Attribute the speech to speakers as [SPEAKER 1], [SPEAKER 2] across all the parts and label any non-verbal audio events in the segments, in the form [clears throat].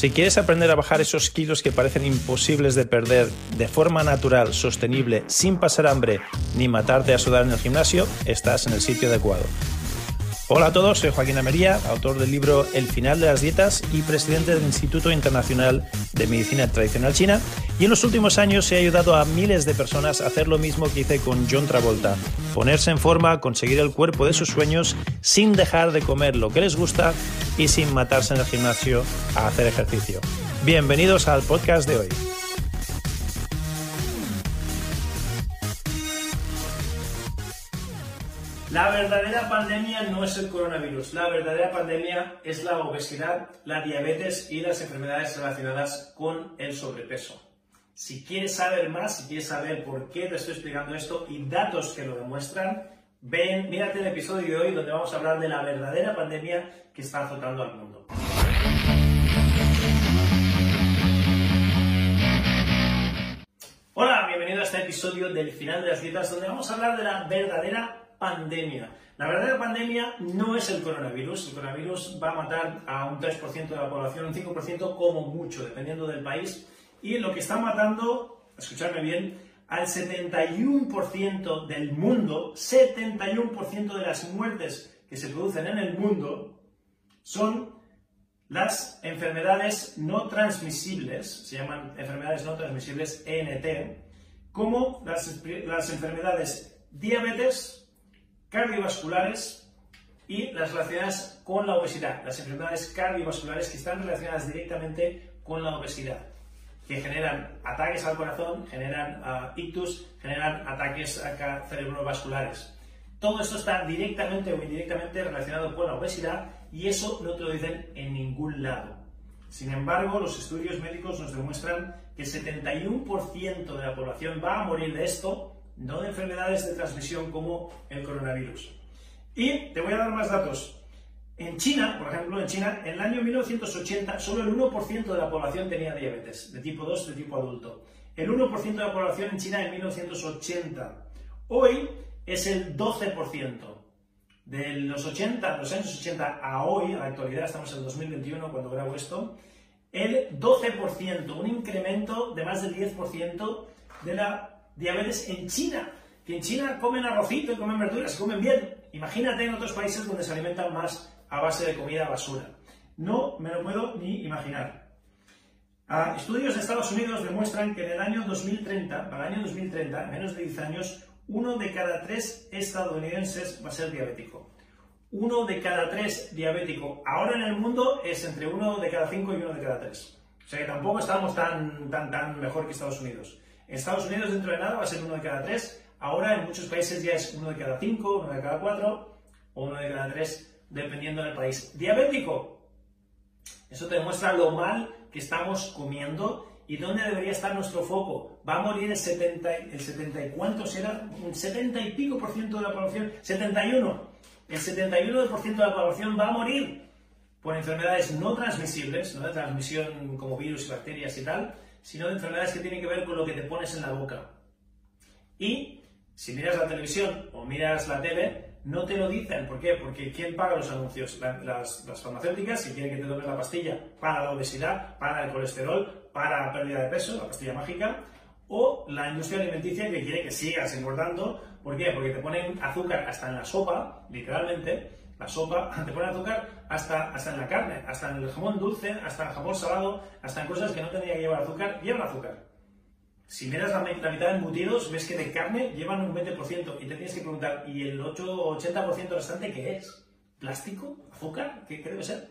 [SPEAKER 1] Si quieres aprender a bajar esos kilos que parecen imposibles de perder de forma natural, sostenible, sin pasar hambre ni matarte a sudar en el gimnasio, estás en el sitio adecuado. Hola a todos, soy Joaquín Amería, autor del libro El final de las dietas y presidente del Instituto Internacional de Medicina Tradicional China. Y en los últimos años he ayudado a miles de personas a hacer lo mismo que hice con John Travolta, ponerse en forma, conseguir el cuerpo de sus sueños sin dejar de comer lo que les gusta y sin matarse en el gimnasio a hacer ejercicio. Bienvenidos al podcast de hoy. La verdadera pandemia no es el coronavirus, la verdadera pandemia es la obesidad, la diabetes y las enfermedades relacionadas con el sobrepeso. Si quieres saber más, si quieres saber por qué te estoy explicando esto y datos que lo demuestran, ven, mírate el episodio de hoy donde vamos a hablar de la verdadera pandemia que está azotando al mundo. Hola, bienvenido a este episodio del final de las dietas donde vamos a hablar de la verdadera pandemia. La verdadera pandemia no es el coronavirus. El coronavirus va a matar a un 3% de la población, un 5% como mucho, dependiendo del país. Y lo que está matando, escuchadme bien, al 71% del mundo, 71% de las muertes que se producen en el mundo son las enfermedades no transmisibles, se llaman enfermedades no transmisibles ENT, como las, las enfermedades diabetes, cardiovasculares y las relacionadas con la obesidad, las enfermedades cardiovasculares que están relacionadas directamente con la obesidad, que generan ataques al corazón, generan uh, ictus, generan ataques cerebrovasculares. Todo esto está directamente o indirectamente relacionado con la obesidad y eso no te lo dicen en ningún lado. Sin embargo, los estudios médicos nos demuestran que el 71% de la población va a morir de esto no de enfermedades de transmisión como el coronavirus. Y te voy a dar más datos. En China, por ejemplo, en China, en el año 1980, solo el 1% de la población tenía diabetes, de tipo 2, de tipo adulto. El 1% de la población en China en 1980. Hoy es el 12%. De los 80, los años 80 a hoy, a la actualidad, estamos en 2021 cuando grabo esto, el 12%, un incremento de más del 10% de la diabetes en China, que en China comen arrocito y comen verduras, comen bien. Imagínate en otros países donde se alimentan más a base de comida basura. No me lo puedo ni imaginar. Ah, estudios de Estados Unidos demuestran que en el año 2030, para el año 2030, en menos de 10 años, uno de cada tres estadounidenses va a ser diabético. Uno de cada tres diabético. Ahora en el mundo es entre uno de cada cinco y uno de cada tres. O sea que tampoco estamos tan, tan, tan mejor que Estados Unidos. Estados Unidos dentro de nada va a ser uno de cada tres. Ahora en muchos países ya es uno de cada cinco, uno de cada cuatro o uno de cada tres, dependiendo del país. Diabético. Eso te demuestra lo mal que estamos comiendo y dónde debería estar nuestro foco. Va a morir el 70, el 70 y cuánto será, un 70 y pico por ciento de la población, 71. El 71% de la población va a morir por enfermedades no transmisibles, no de transmisión como virus y bacterias y tal, sino de enfermedades que tienen que ver con lo que te pones en la boca. Y si miras la televisión o miras la tele, no te lo dicen. ¿Por qué? Porque ¿quién paga los anuncios? las, farmacéuticas, si quieren que te tomes la pastilla para la obesidad, para el colesterol, para la pérdida de peso, la pastilla mágica, o la industria alimenticia que quiere que sigas engordando. ¿Por qué? Porque te ponen azúcar hasta en la sopa, literalmente, la sopa, [laughs] te pone azúcar hasta, hasta en la carne, hasta en el jamón dulce, hasta en el jamón salado, hasta en cosas que no tendría que llevar azúcar, llevan azúcar. Si miras la, mitad de embutidos, ves que de carne llevan un 20% y te tienes que preguntar, ¿y el 8 o 80% restante qué es? ¿Plástico? ¿Azúcar? ¿Qué, ¿Qué debe ser?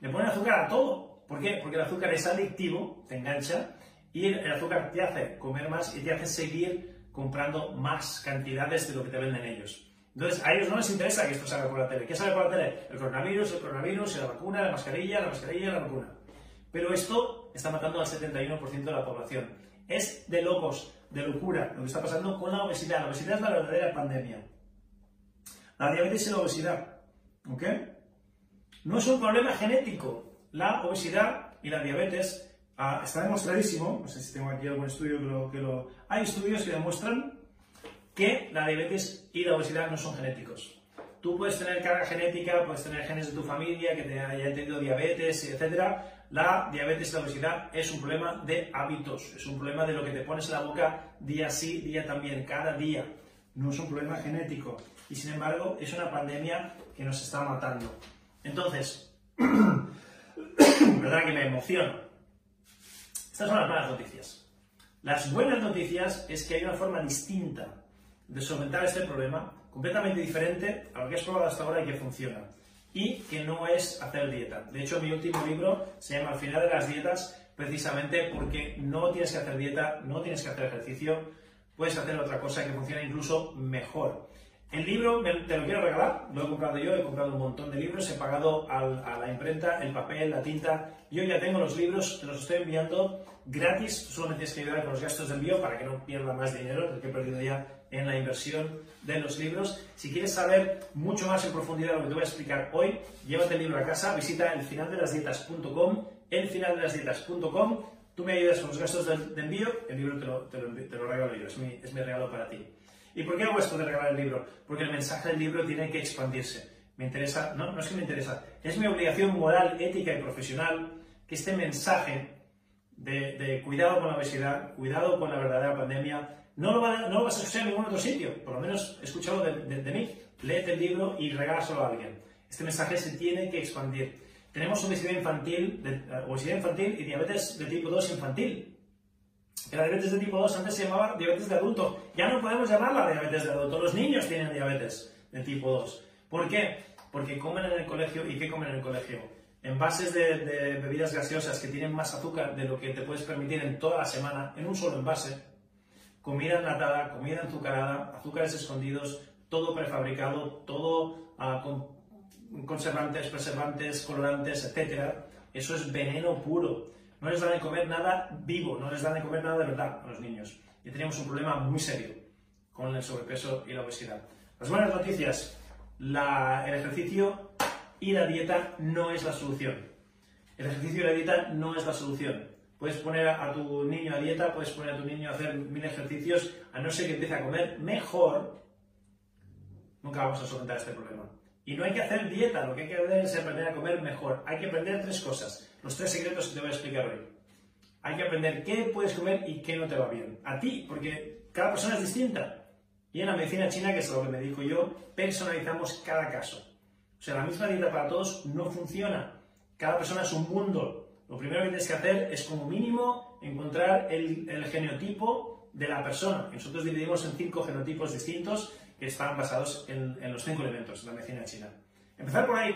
[SPEAKER 1] Le ponen azúcar a todo. ¿Por qué? Porque el azúcar es adictivo, te engancha, y el azúcar te hace comer más y te hace seguir comprando más cantidades de lo que te venden ellos. Entonces, a ellos no les interesa que esto salga por la tele. ¿Qué sale por la tele? El coronavirus, el coronavirus, la vacuna, la mascarilla, la mascarilla, la vacuna. Pero esto está matando al 71% de la población. Es de locos, de locura, lo que está pasando con la obesidad. La obesidad es la verdadera pandemia. La diabetes y la obesidad. ¿Ok? No es un problema genético. La obesidad y la diabetes ah, está demostradísimo. No sé si tengo aquí algún estudio que lo, que lo. Hay estudios que demuestran que la diabetes y la obesidad no son genéticos. Tú puedes tener carga genética, puedes tener genes de tu familia que te haya tenido diabetes, etc. La diabetes y la obesidad es un problema de hábitos, es un problema de lo que te pones en la boca día sí, día también, cada día. No es un problema genético. Y sin embargo, es una pandemia que nos está matando. Entonces, [clears throat] verdad que me emociona. Estas son las malas noticias. Las buenas noticias es que hay una forma distinta de solventar este problema completamente diferente a lo que has probado hasta ahora y que funciona. Y que no es hacer dieta. De hecho, mi último libro se llama Al final de las dietas, precisamente porque no tienes que hacer dieta, no tienes que hacer ejercicio, puedes hacer otra cosa que funcione incluso mejor. El libro te lo quiero regalar, lo he comprado yo, he comprado un montón de libros, he pagado a la imprenta el papel, la tinta. Yo ya tengo los libros, te los estoy enviando gratis, solamente tienes que ayudar con los gastos de envío para que no pierda más dinero del que he perdido ya en la inversión de los libros. Si quieres saber mucho más en profundidad lo que te voy a explicar hoy, llévate el libro a casa, visita elfinaldelasdietas.com, elfinaldelasdietas.com, tú me ayudas con los gastos de, envío, el libro te lo, regalo yo, es mi, es mi regalo para ti. ¿Y por qué hago esto de regalar el libro? Porque el mensaje del libro tiene que expandirse. Me interesa, no, no es que me interesa, es mi obligación moral, ética y profesional que este mensaje de, cuidado con la obesidad, cuidado con la verdadera pandemia, no lo, no vas a escuchar en ningún otro sitio, por lo menos escúchalo de, de, mí. Léete el libro y regálaselo a alguien. Este mensaje se tiene que expandir. Tenemos obesidad infantil, de, eh, obesidad infantil y diabetes de tipo 2 infantil la diabetes de tipo 2 antes se llamaba diabetes de adulto. Ya no podemos llamarla diabetes de adulto. Los niños tienen diabetes de tipo 2. ¿Por qué? Porque comen en el colegio. ¿Y qué comen en el colegio? Envases de, de bebidas gaseosas que tienen más azúcar de lo que te puedes permitir en toda la semana, en un solo envase. Comida enlatada, comida azucarada, azúcares escondidos, todo prefabricado, todo ah, con conservantes, preservantes, colorantes, etc. Eso es veneno puro. No les dan de comer nada vivo, no les dan de comer nada de verdad a los niños. Y tenemos un problema muy serio con el sobrepeso y la obesidad. Las buenas noticias, el ejercicio y la dieta no es la solución. El ejercicio y la dieta no es la solución. Puedes poner a tu niño a dieta, puedes poner a tu niño a hacer mil ejercicios, a no ser que empiece a comer mejor, nunca vamos a solventar este problema. Y no hay que hacer dieta, lo que hay que hacer es aprender a comer mejor. Hay que aprender tres cosas, los tres secretos que te voy a explicar hoy. Hay que aprender qué puedes comer y qué no te va bien. A ti, porque cada persona es distinta. Y en la medicina china, que es lo que me dedico yo, personalizamos cada caso. O sea, la misma dieta para todos no funciona. Cada persona es un mundo. Lo primero que tienes que hacer es, como mínimo, encontrar el, el genotipo de la persona. Nosotros dividimos en cinco genotipos distintos que están basados en, los cinco elementos de la medicina china. Empezar por ahí.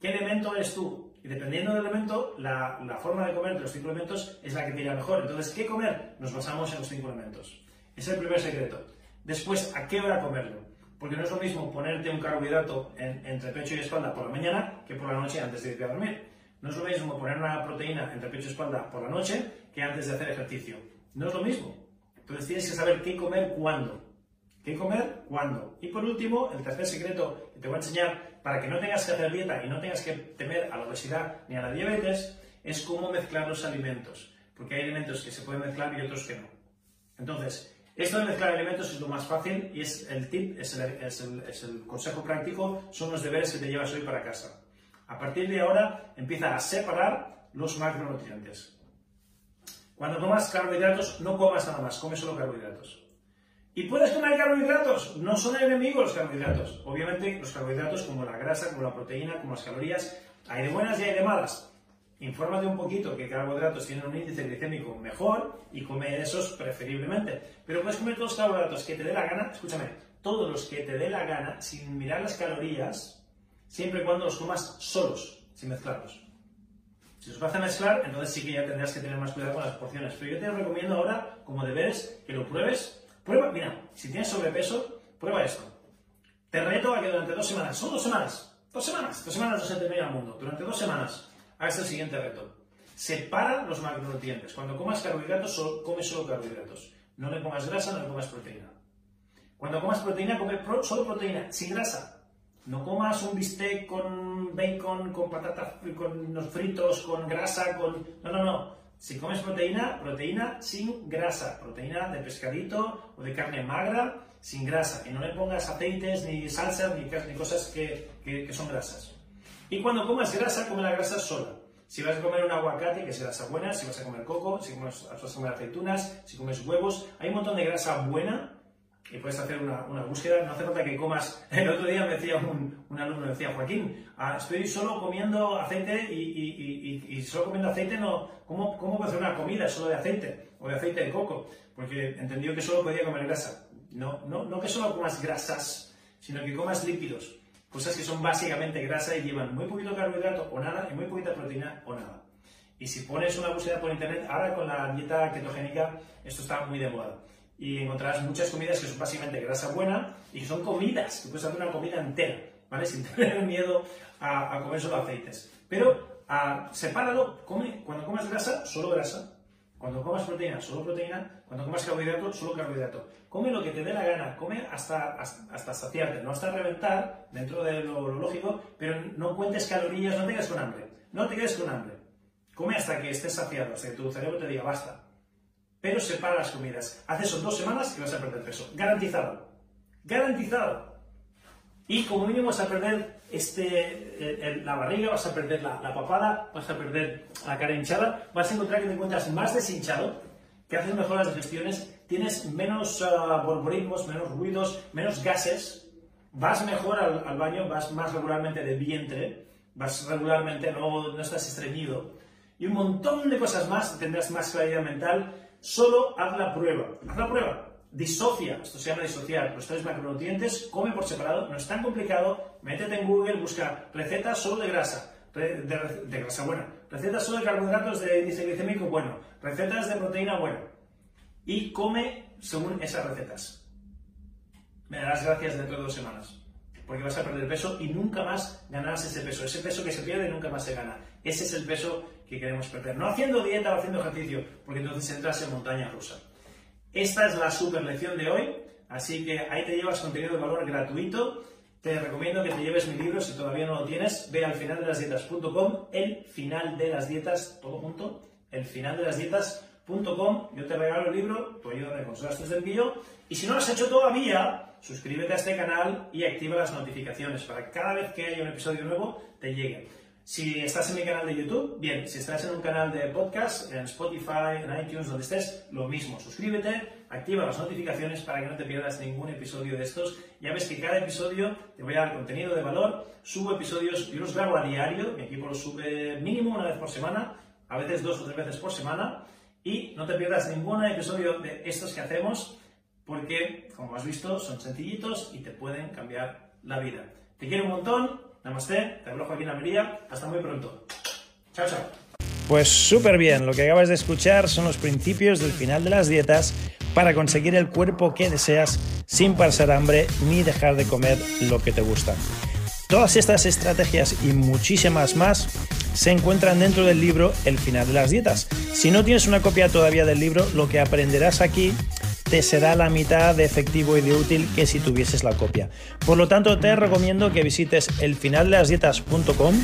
[SPEAKER 1] ¿Qué elemento eres tú? Y dependiendo del elemento, la, forma de comer de los cinco elementos es la que te irá mejor. Entonces, ¿qué comer? Nos basamos en los cinco elementos. Es el primer secreto. Después, ¿a qué hora comerlo? Porque no es lo mismo ponerte un carbohidrato entre pecho y espalda por la mañana que por la noche antes de irte a dormir. No es lo mismo poner una proteína entre pecho y espalda por la noche que antes de hacer ejercicio. No es lo mismo. Entonces tienes que saber qué comer cuándo. ¿Qué comer? ¿Cuándo? Y por último, el tercer secreto que te voy a enseñar para que no tengas que hacer dieta y no tengas que temer a la obesidad ni a la diabetes es cómo mezclar los alimentos. Porque hay alimentos que se pueden mezclar y otros que no. Entonces, esto de mezclar alimentos es lo más fácil y es el tip, es el, consejo práctico, son los deberes que te llevas hoy para casa. A partir de ahora, empieza a separar los macronutrientes. Cuando tomas carbohidratos, no comas nada más, come solo carbohidratos. ¿Y puedes comer carbohidratos? No son enemigos los carbohidratos. Obviamente los carbohidratos como la grasa, como la proteína, como las calorías, hay de buenas y hay de malas. Infórmate un poquito que carbohidratos tienen un índice glicémico mejor y come esos preferiblemente. Pero puedes comer todos los carbohidratos que te dé la gana, escúchame, todos los que te dé la gana sin mirar las calorías, siempre y cuando los comas solos, sin mezclarlos. Si los vas a mezclar, entonces sí que ya tendrás que tener más cuidado con las porciones. Pero yo te recomiendo ahora, como deberes, que lo pruebes Prueba, mira, si tienes sobrepeso, prueba esto. Te reto a que durante dos semanas, son dos semanas, dos semanas, dos semanas no se termina el mundo, durante dos semanas hagas el siguiente reto. Separa los macronutrientes. Cuando comas carbohidratos, come solo carbohidratos. No le pongas grasa, no le pongas proteína. Cuando comas proteína, come solo proteína, sin grasa. No comas un bistec con bacon, con patatas, con los fritos, con grasa, con... No, no, no. Si comes proteína, proteína sin grasa, proteína de pescadito o de carne magra sin grasa. Y no le pongas aceites, ni salsas, ni, cosas que, que, son grasas. Y cuando comas grasa, come la grasa sola. Si vas a comer un aguacate, que es grasa buena, si vas a comer coco, si vas a comer aceitunas, si comes huevos, hay un montón de grasa buena y puedes hacer una, una, búsqueda, no hace falta que comas. [laughs] El otro día me decía un, un alumno, decía, Joaquín, ah, estoy solo comiendo aceite y, y, y, y, solo comiendo aceite, no, ¿cómo, ¿cómo puedo hacer una comida solo de aceite o de aceite de coco? Porque entendió que solo podía comer grasa. No, no, no que solo comas grasas, sino que comas lípidos, cosas que son básicamente grasa y llevan muy poquito carbohidrato o nada y muy poquita proteína o nada. Y si pones una búsqueda por internet, ahora con la dieta ketogénica, esto está muy de moda y encontrarás muchas comidas que son básicamente grasa buena y que son comidas, que puedes hacer una comida entera, ¿vale? [laughs] Sin tener miedo a, comer solo aceites. Pero a, sepáralo, come, cuando comas grasa, solo grasa. Cuando comas proteína, solo proteína. Cuando comas carbohidrato, solo carbohidrato. Come lo que te dé la gana, come hasta, hasta, saciarte, no hasta reventar dentro de lo, lógico, pero no cuentes calorías, no te quedes con hambre. No te quedes con hambre. Come hasta que estés saciado, hasta que tu cerebro te diga basta pero separa las comidas. Hace eso dos semanas y vas a perder peso. Garantizado. Garantizado. Y como mínimo vas a perder este, la barriga, vas a perder la, papada, vas a perder la cara hinchada, vas a encontrar que te encuentras más deshinchado, que haces mejor las digestiones, tienes menos uh, menos ruidos, menos gases, vas mejor al, baño, vas más regularmente de vientre, vas regularmente, no, no estás estreñido, y un montón de cosas más, tendrás más claridad mental, Solo haz la prueba. Haz la prueba. Disocia, esto se llama disociar, los tres macronutrientes, come por separado, no es tan complicado, métete en Google, busca recetas solo de grasa, de, grasa buena, recetas solo de carbohidratos de índice bueno, recetas de proteína buena, y come según esas recetas. Me darás gracias dentro de dos semanas, porque vas a perder peso y nunca más ganarás ese peso, ese peso que se pierde nunca más se gana. Ese es el peso que queremos perder. No haciendo dieta o haciendo ejercicio, porque entonces entras en montaña rusa. Esta es la super lección de hoy, así que ahí te llevas contenido de valor gratuito. Te recomiendo que te lleves mi libro si todavía no lo tienes. Ve al final de las dietas.com, el final de las dietas, todo junto, el final de las dietas.com. Yo te regalo el libro, tú ayúdame con de envío. Y si no lo has hecho todavía, suscríbete a este canal y activa las notificaciones para que cada vez que haya un episodio nuevo te llegue. Si estás en mi canal de YouTube, bien. Si estás en un canal de podcast, en Spotify, en iTunes, donde estés, lo mismo. Suscríbete, activa las notificaciones para que no te pierdas ningún episodio de estos. Ya ves que cada episodio te voy a dar contenido de valor. Subo episodios, yo los grabo a diario. Mi equipo los sube mínimo una vez por semana, a veces dos o tres veces por semana. Y no te pierdas ningún episodio de estos que hacemos, porque, como has visto, son sencillitos y te pueden cambiar la vida. Te quiero un montón Namaste, te hablo Joaquín Almería, hasta muy pronto. Chao, chao.
[SPEAKER 2] Pues súper bien, lo que acabas de escuchar son los principios del final de las dietas para conseguir el cuerpo que deseas sin pasar hambre ni dejar de comer lo que te gusta. Todas estas estrategias y muchísimas más se encuentran dentro del libro El final de las dietas. Si no tienes una copia todavía del libro, lo que aprenderás aquí te será la mitad de efectivo y de útil que si tuvieses la copia. Por lo tanto, te recomiendo que visites elfinaldelasdietas.com,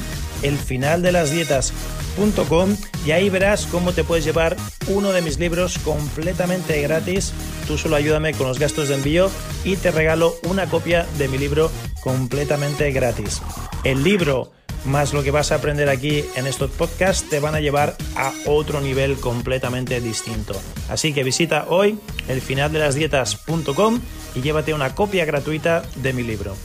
[SPEAKER 2] elfinaldelasdietas.com y ahí verás cómo te puedes llevar uno de mis libros completamente gratis. Tú solo ayúdame con los gastos de envío y te regalo una copia de mi libro completamente gratis. El libro más lo que vas a aprender aquí en estos podcasts te van a llevar a otro nivel completamente distinto. Así que visita hoy el y llévate una copia gratuita de mi libro.